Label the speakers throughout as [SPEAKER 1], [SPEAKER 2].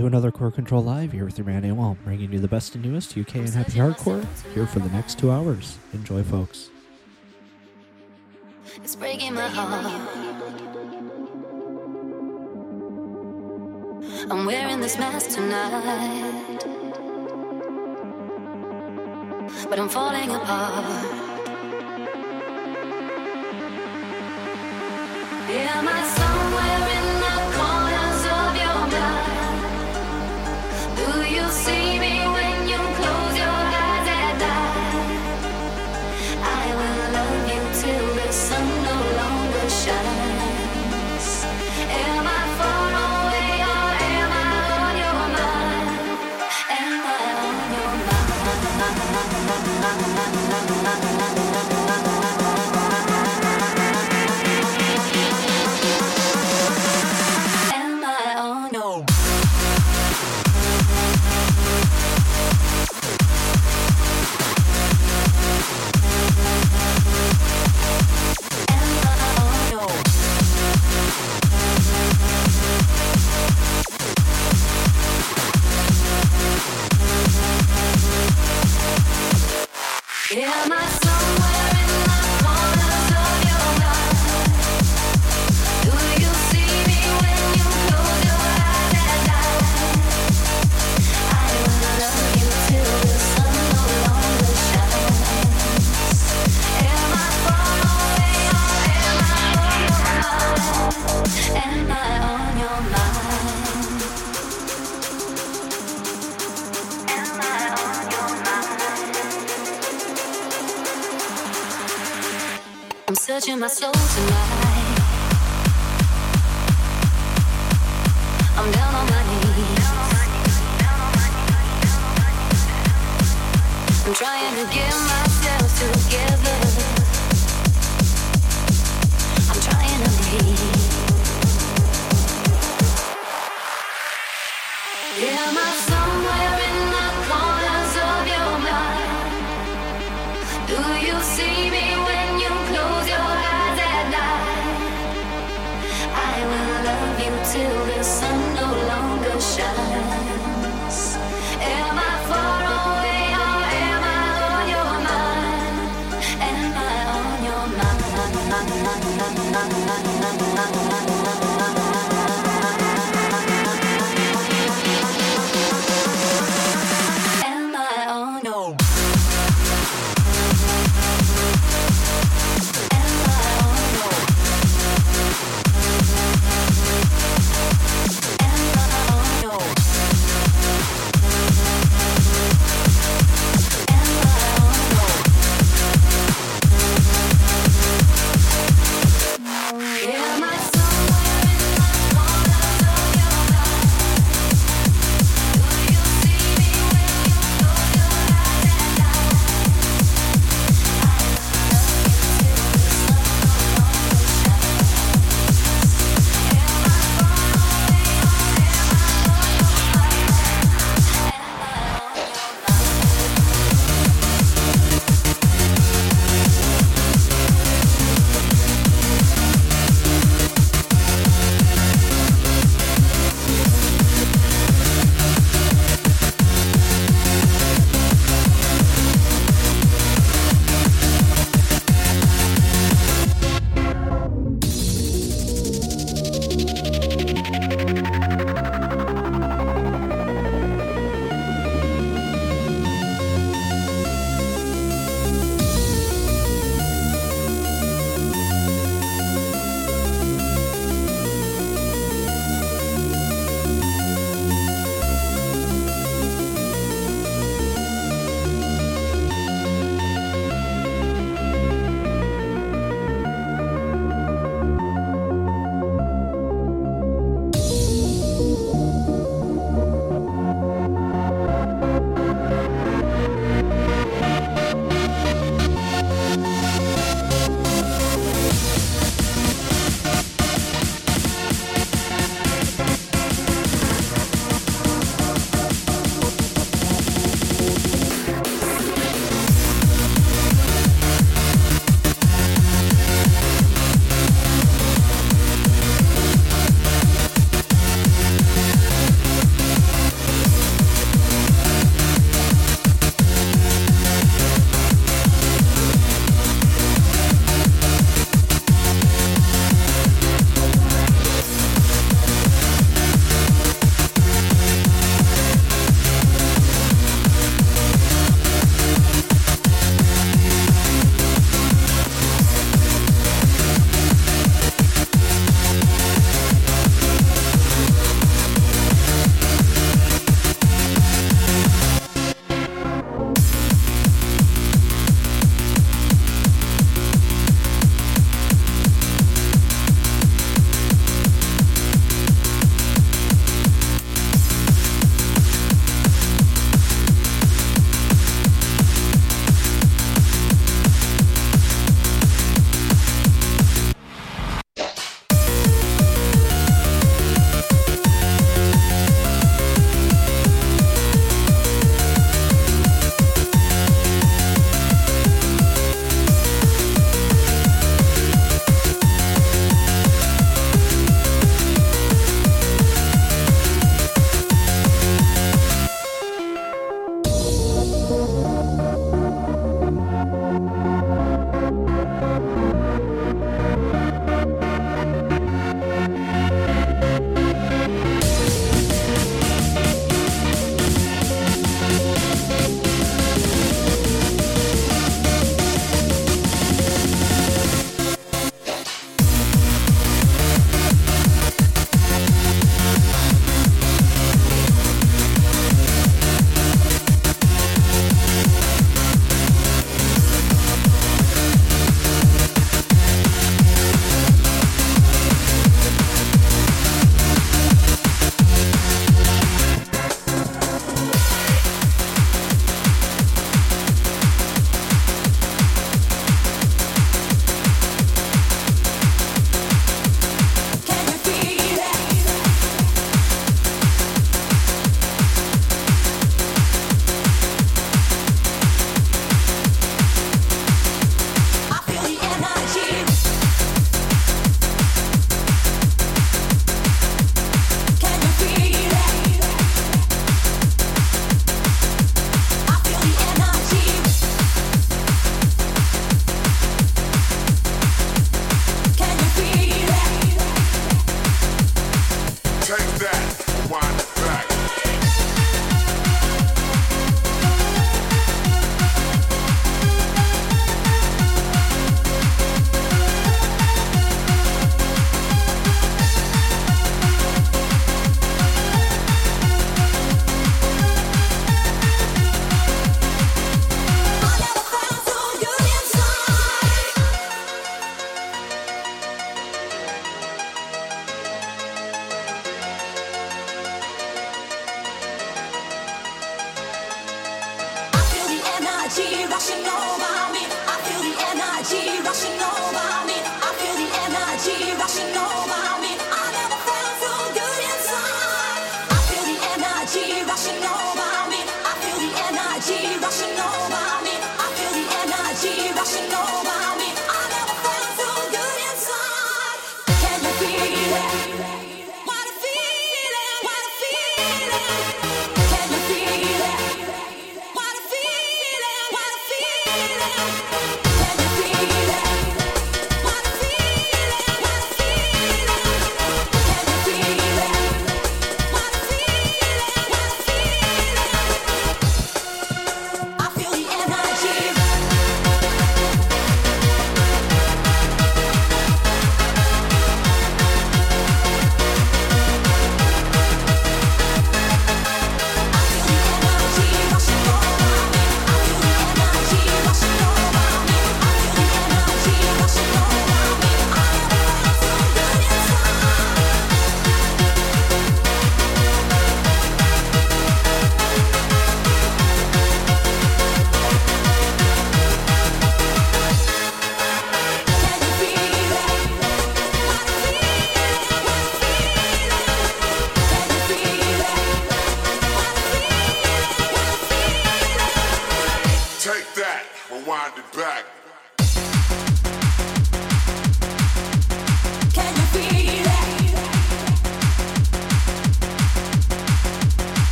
[SPEAKER 1] to another Core Control Live here with your man AWOL, bringing you the best and newest UK and happy hardcore here for the next two hours. Enjoy, folks.
[SPEAKER 2] It's breaking my heart. I'm wearing this mask tonight, but I'm falling apart. Yeah, my. Do you see me?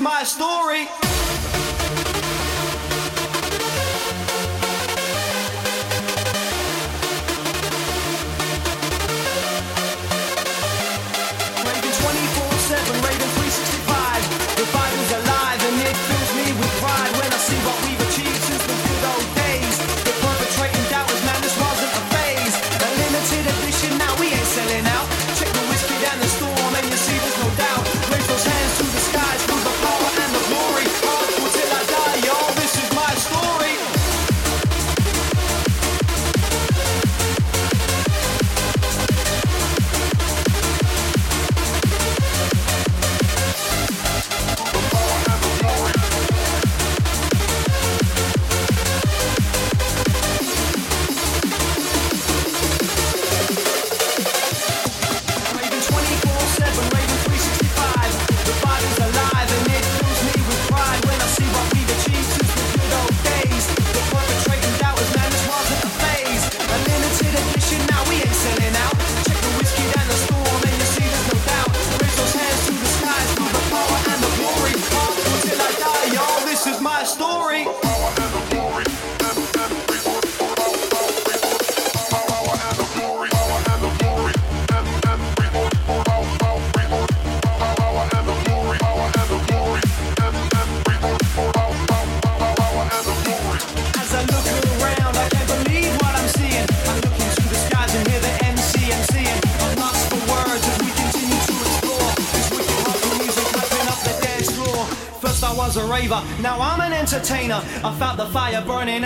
[SPEAKER 3] My
[SPEAKER 4] story.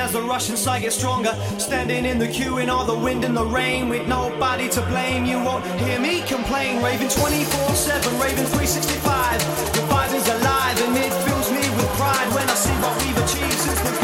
[SPEAKER 4] as the Russian side gets stronger. Standing in the queue in all the wind and the rain with nobody to blame. You won't hear me complain. Raving 24 7, Raving 365. Your is alive and it fills me with pride when I see what we've achieved since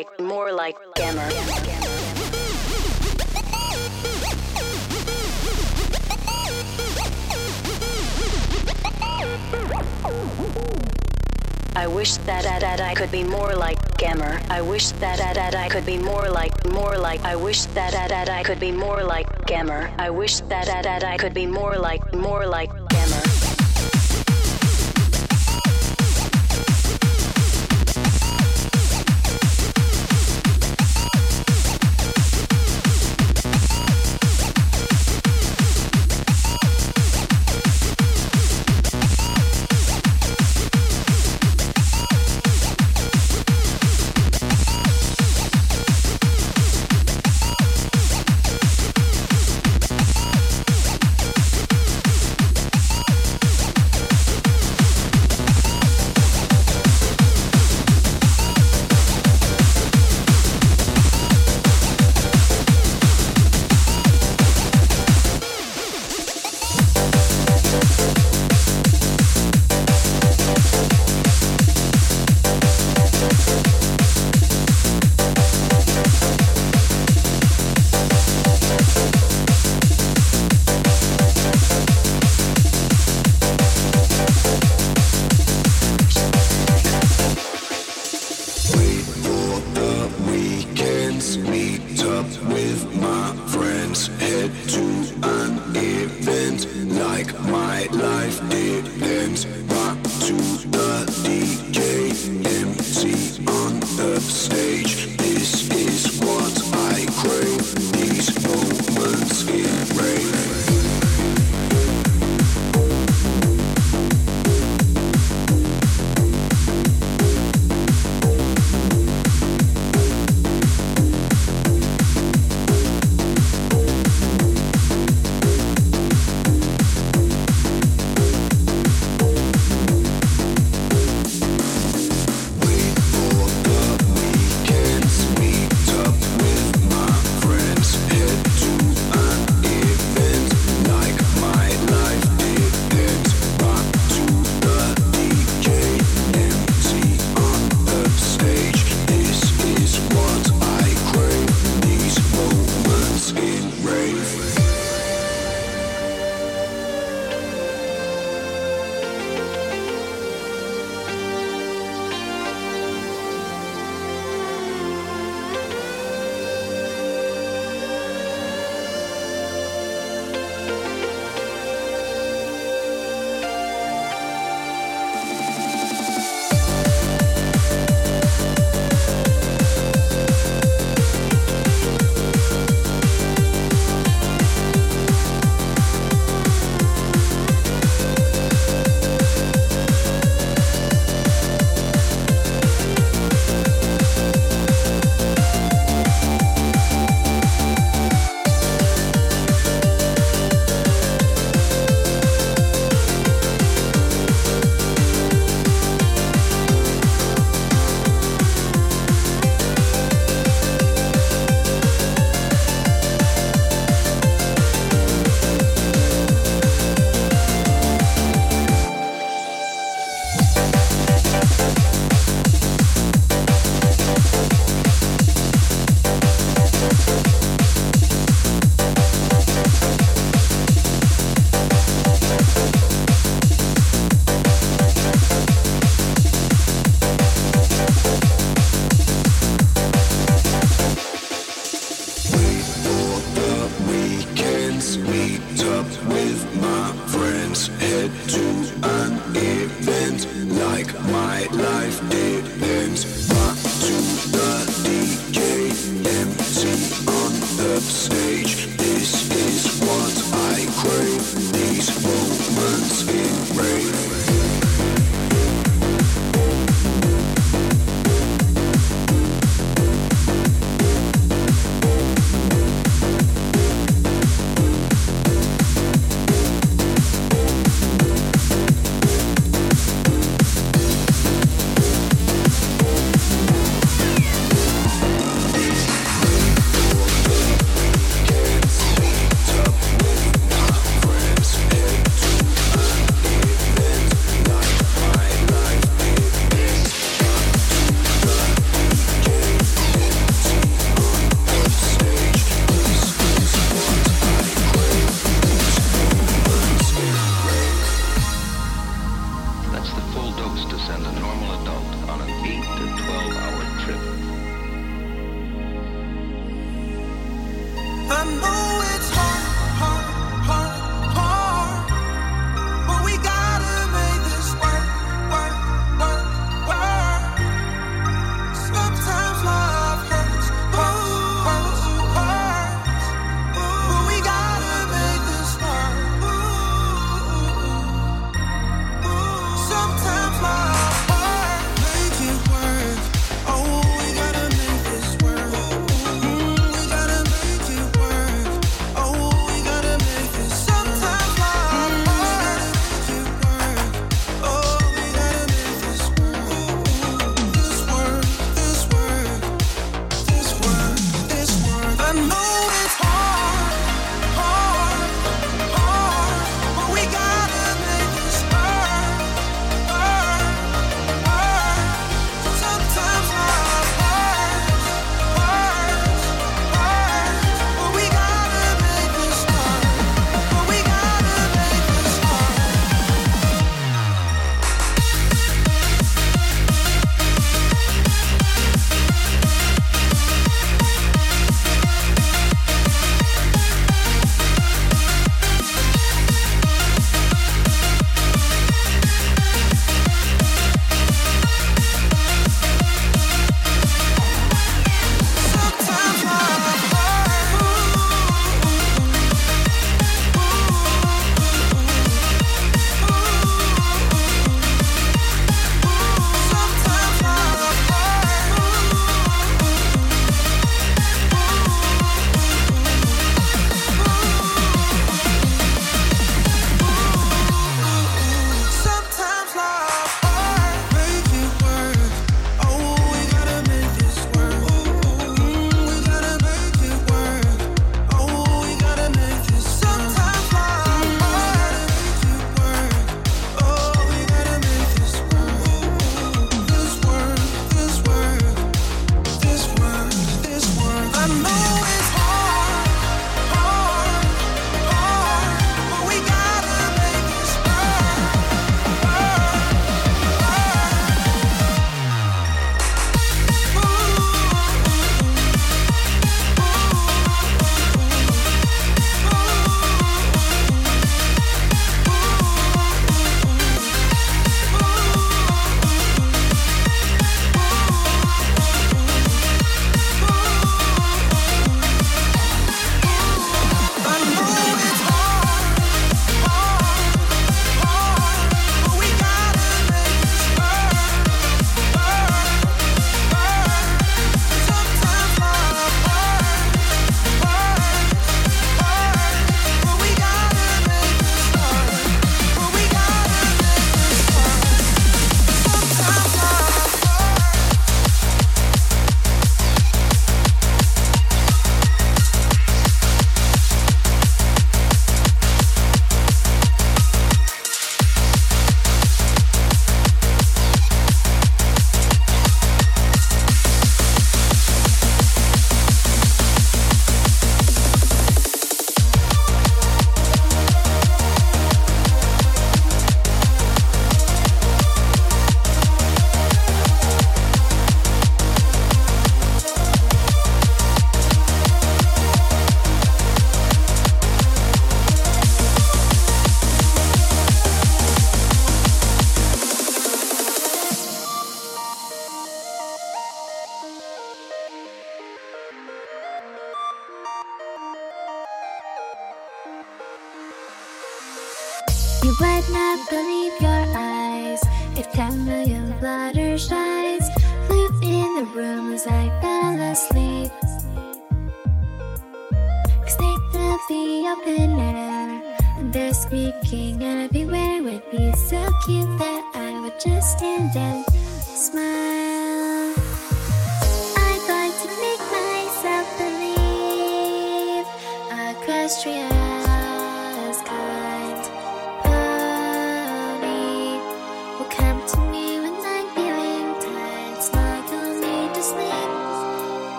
[SPEAKER 5] like, more like Gammer. I wish that I could be more like Gammer. I wish that I could be more like more like I wish that I could be more like Gammer. I wish that that I could be more like more like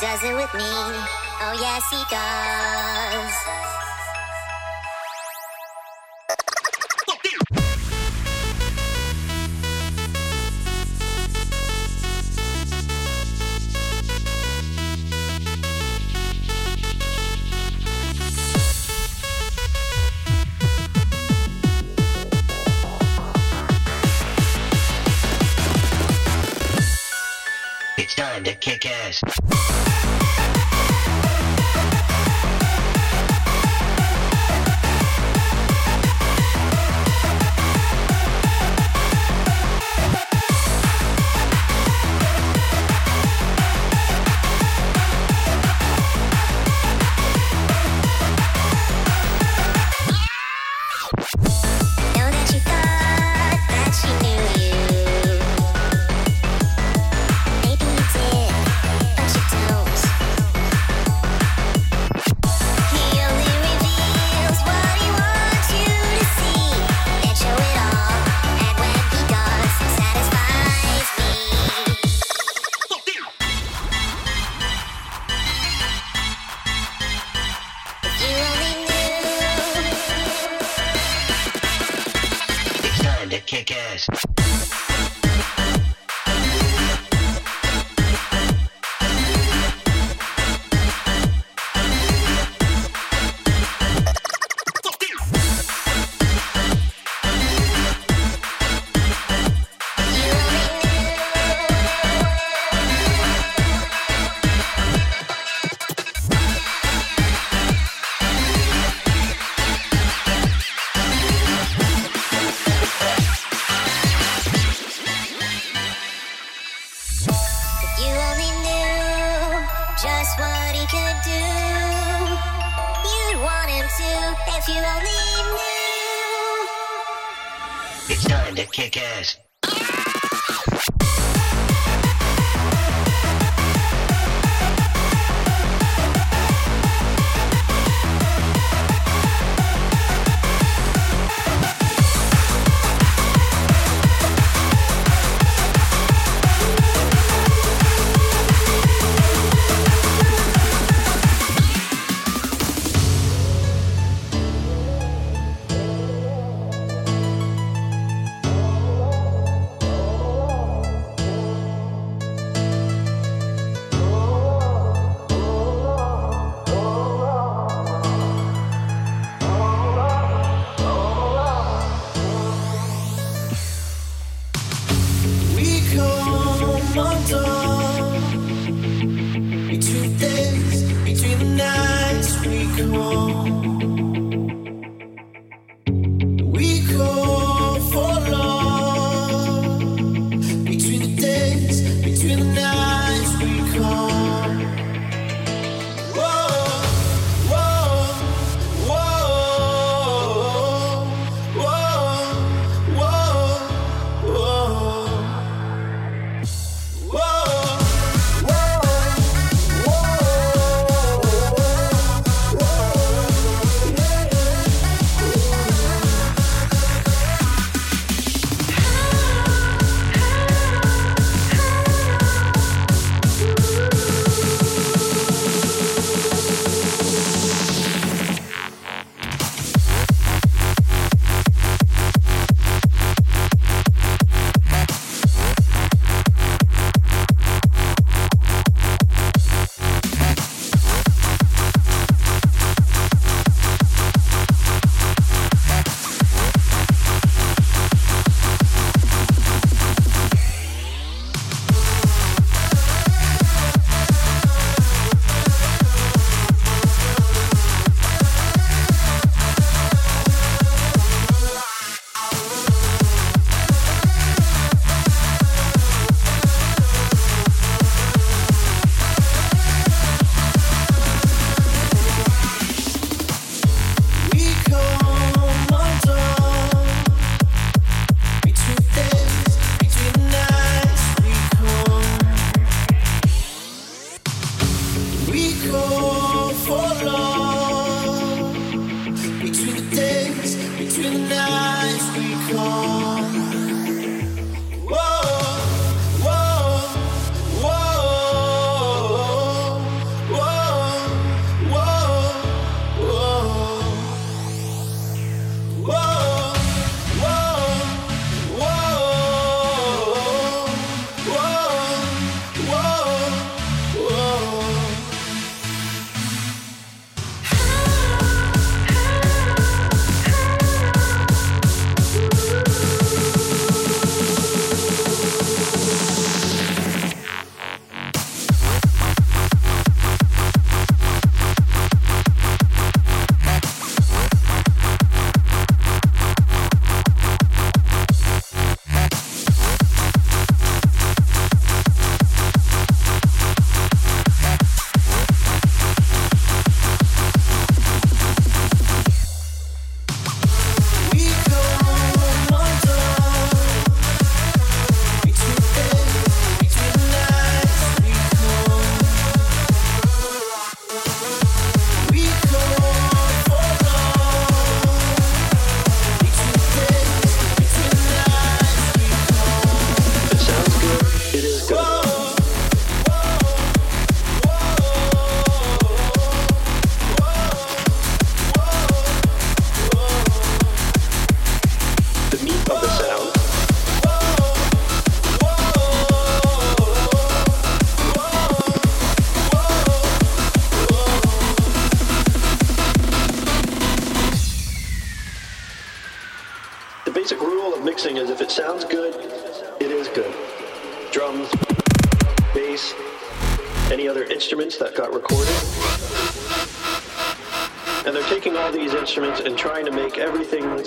[SPEAKER 6] does it with me. Oh, yes, he does.
[SPEAKER 7] time to kick ass.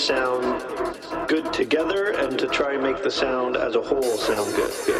[SPEAKER 2] sound good together and to try and make the sound as a whole sound good.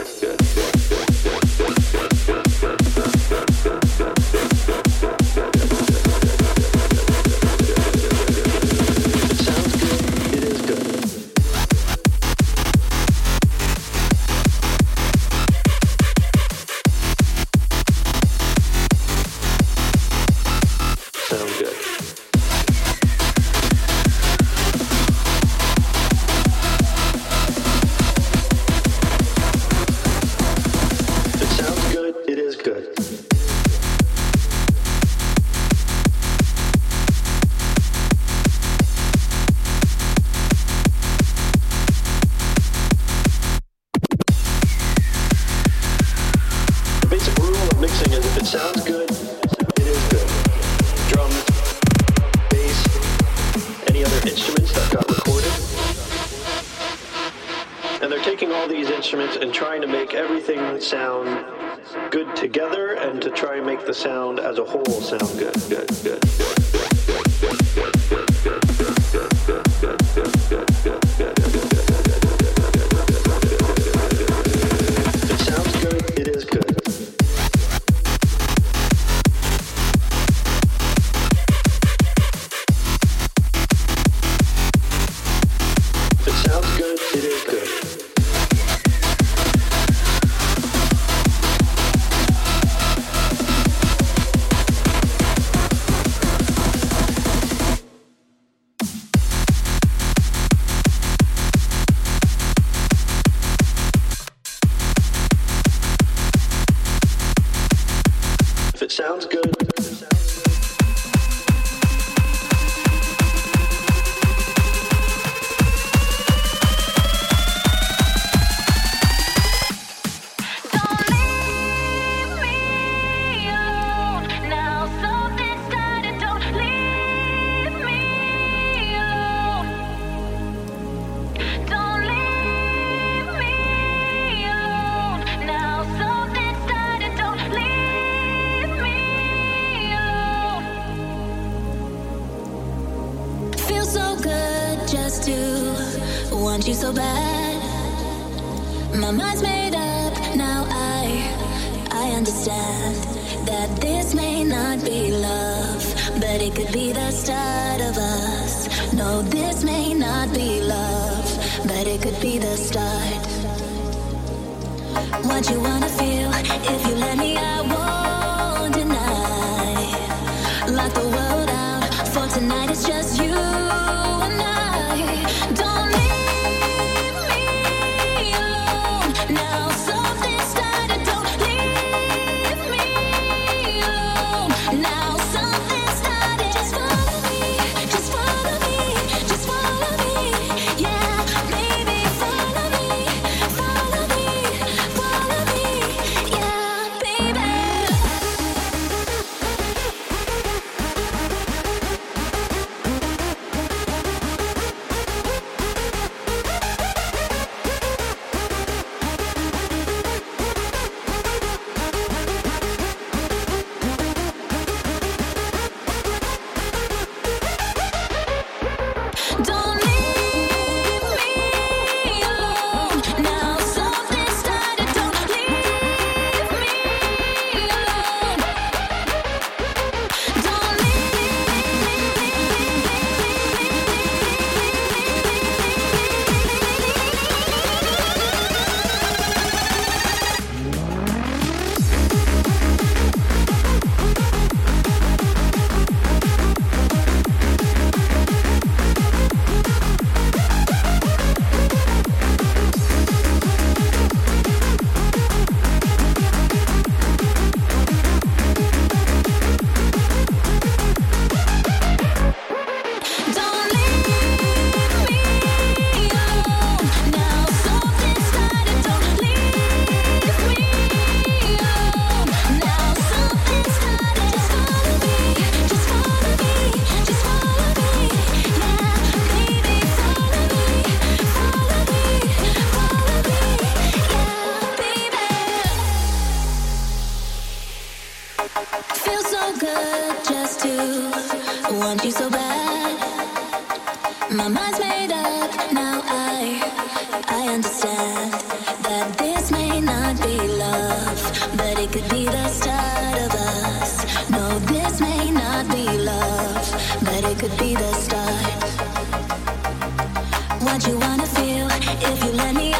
[SPEAKER 8] What you wanna feel? If you let me,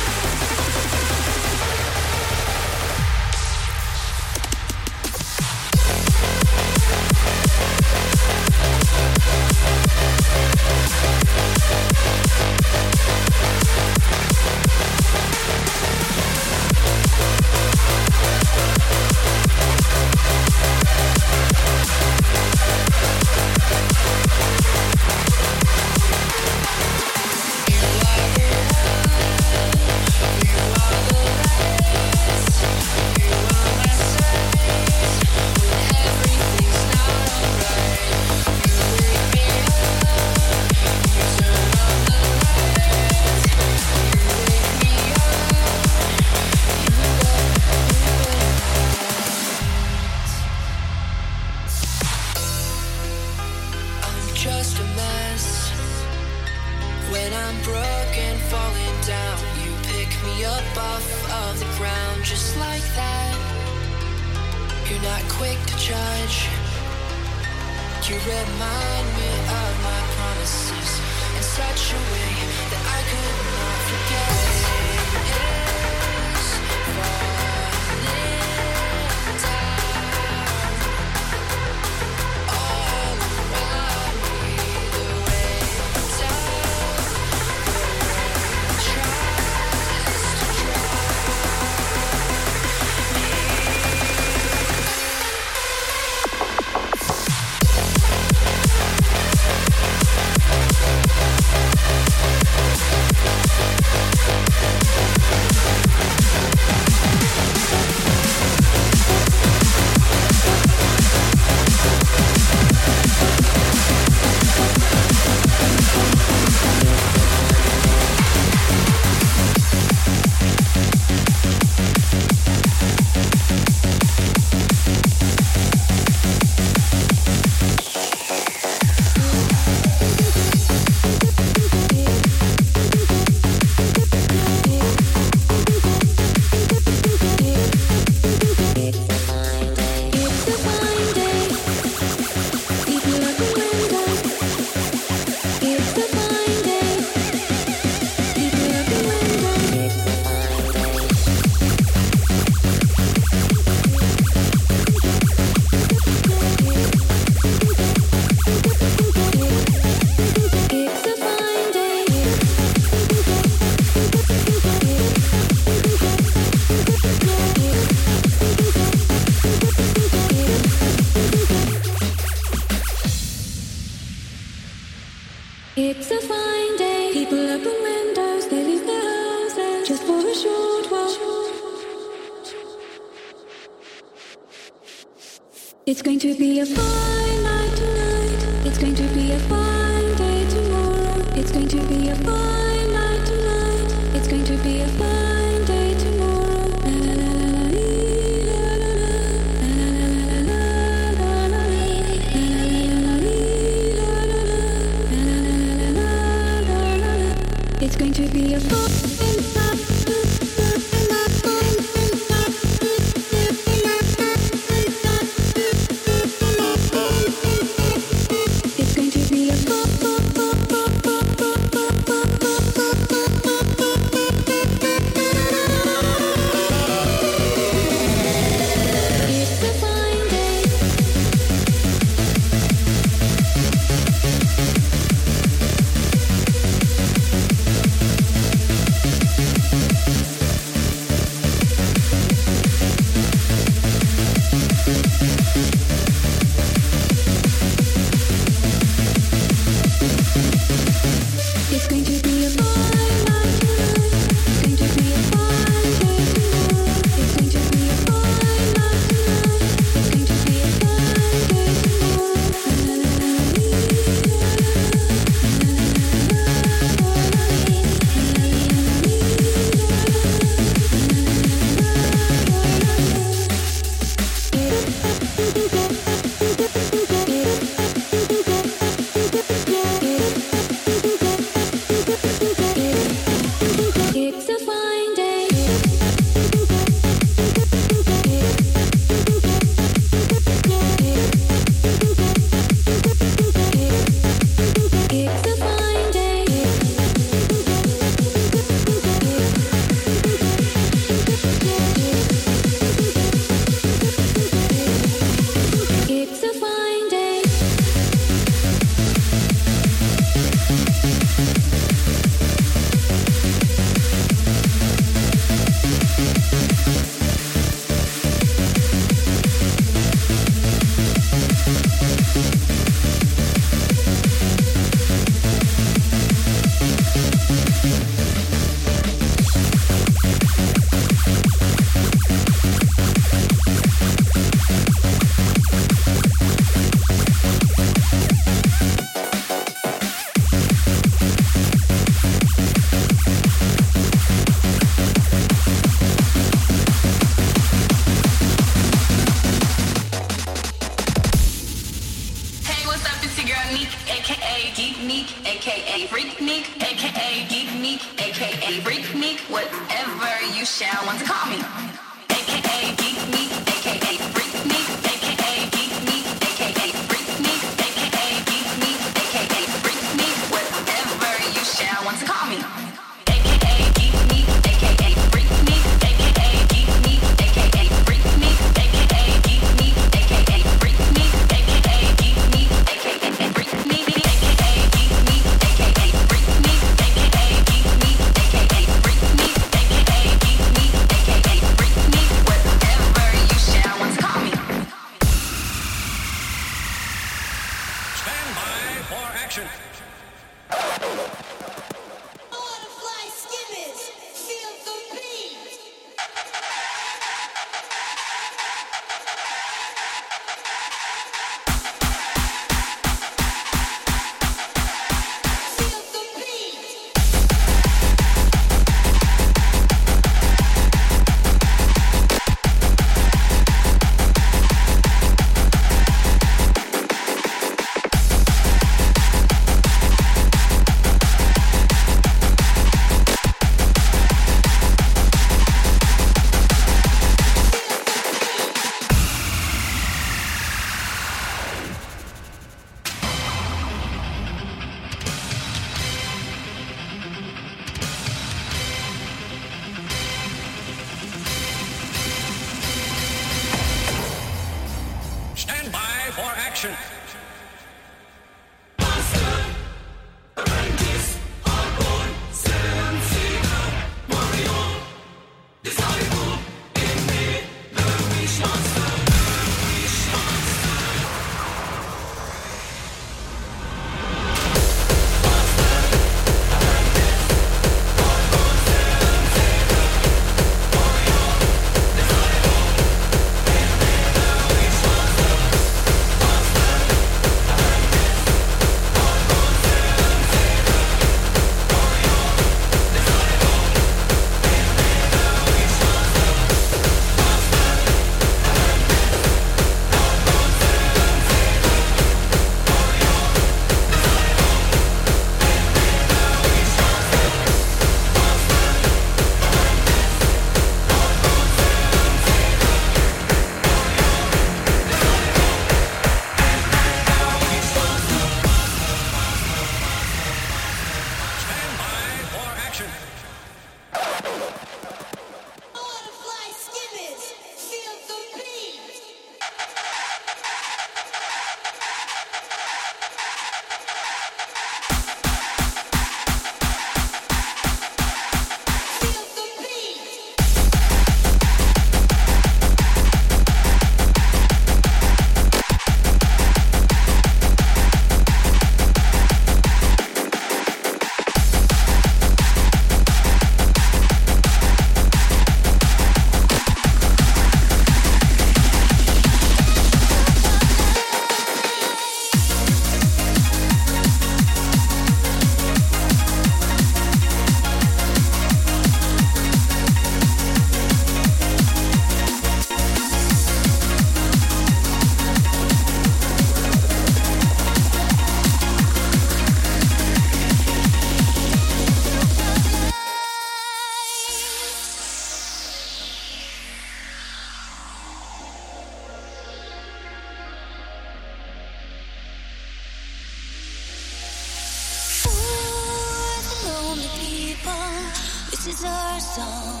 [SPEAKER 2] song.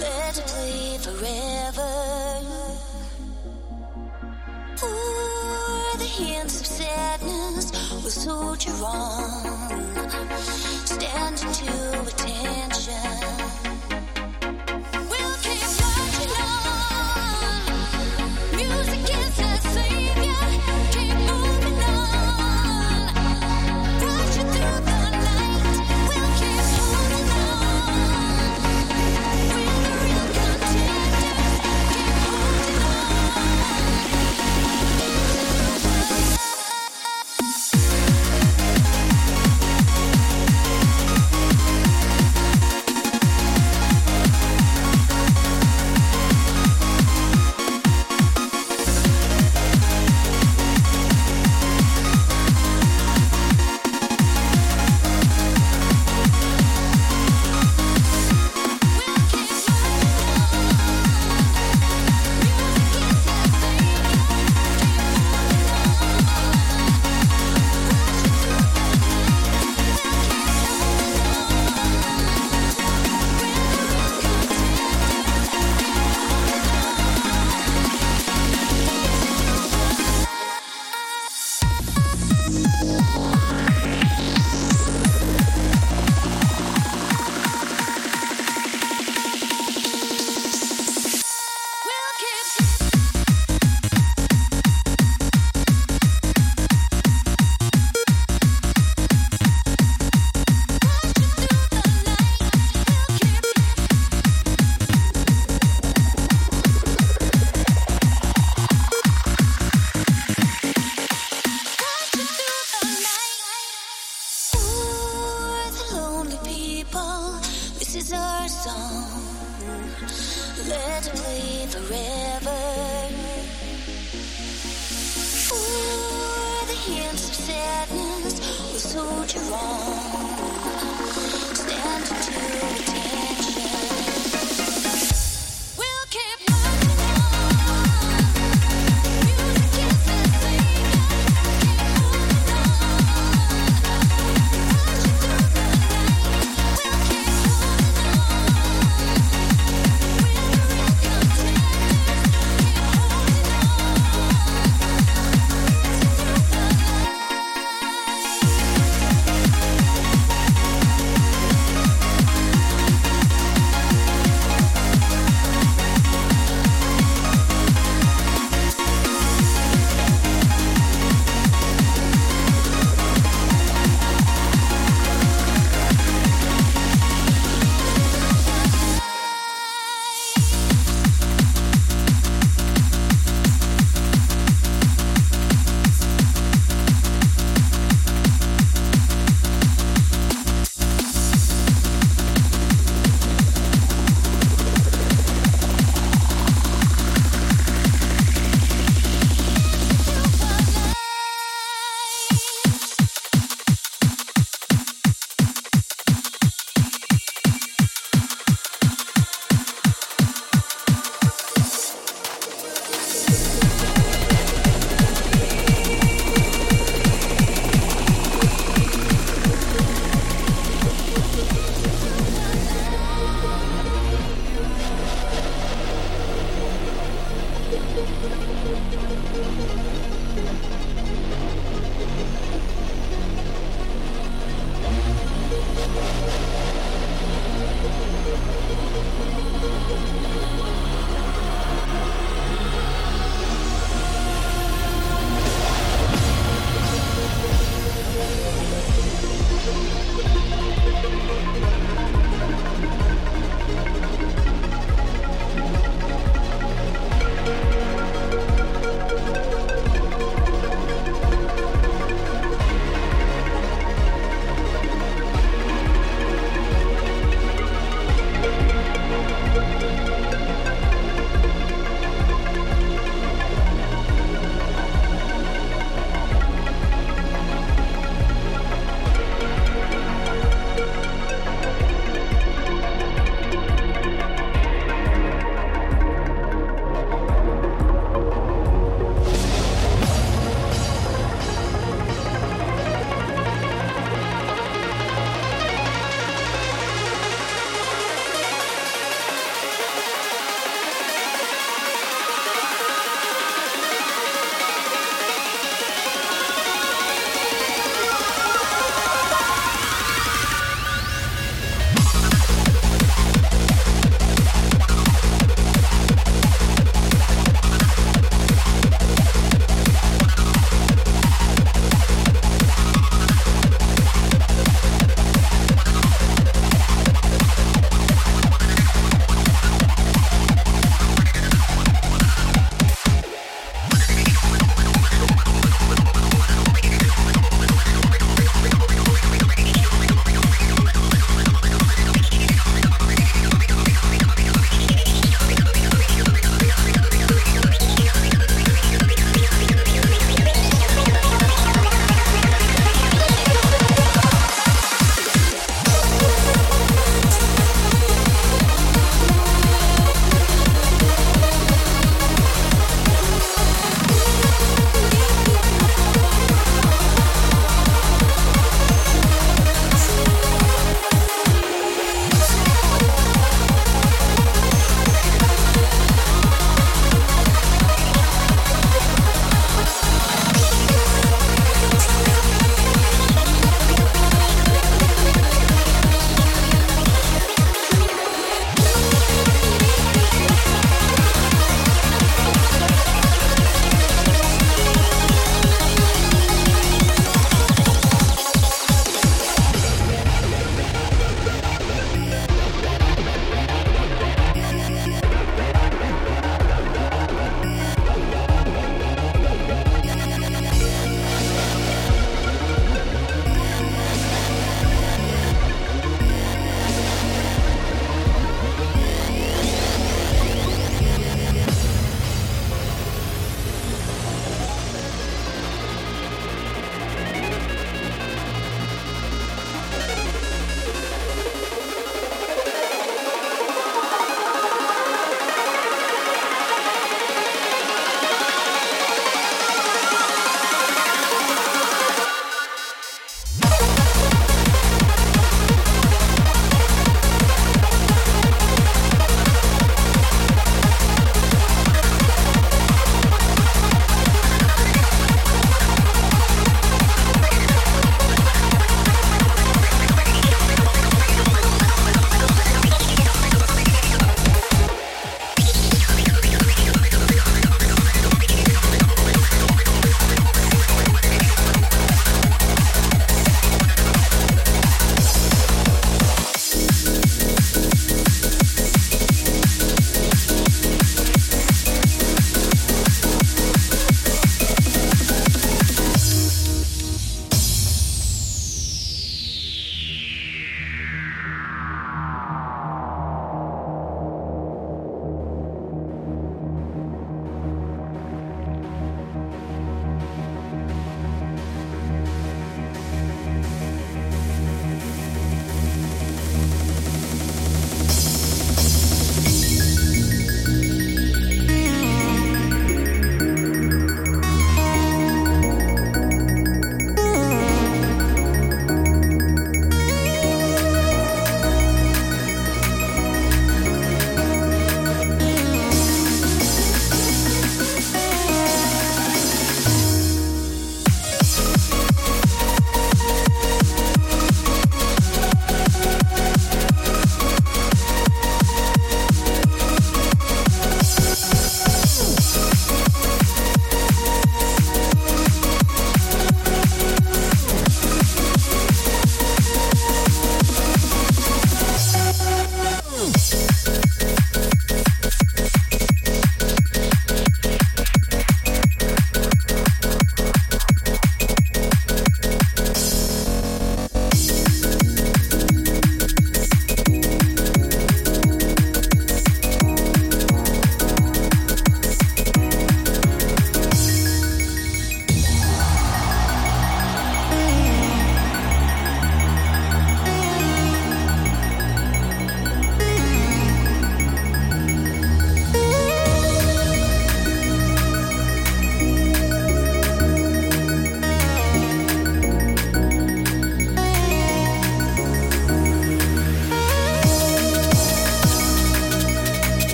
[SPEAKER 2] Let it play forever. Ooh, the hints of sadness will soldier on, standing to attention.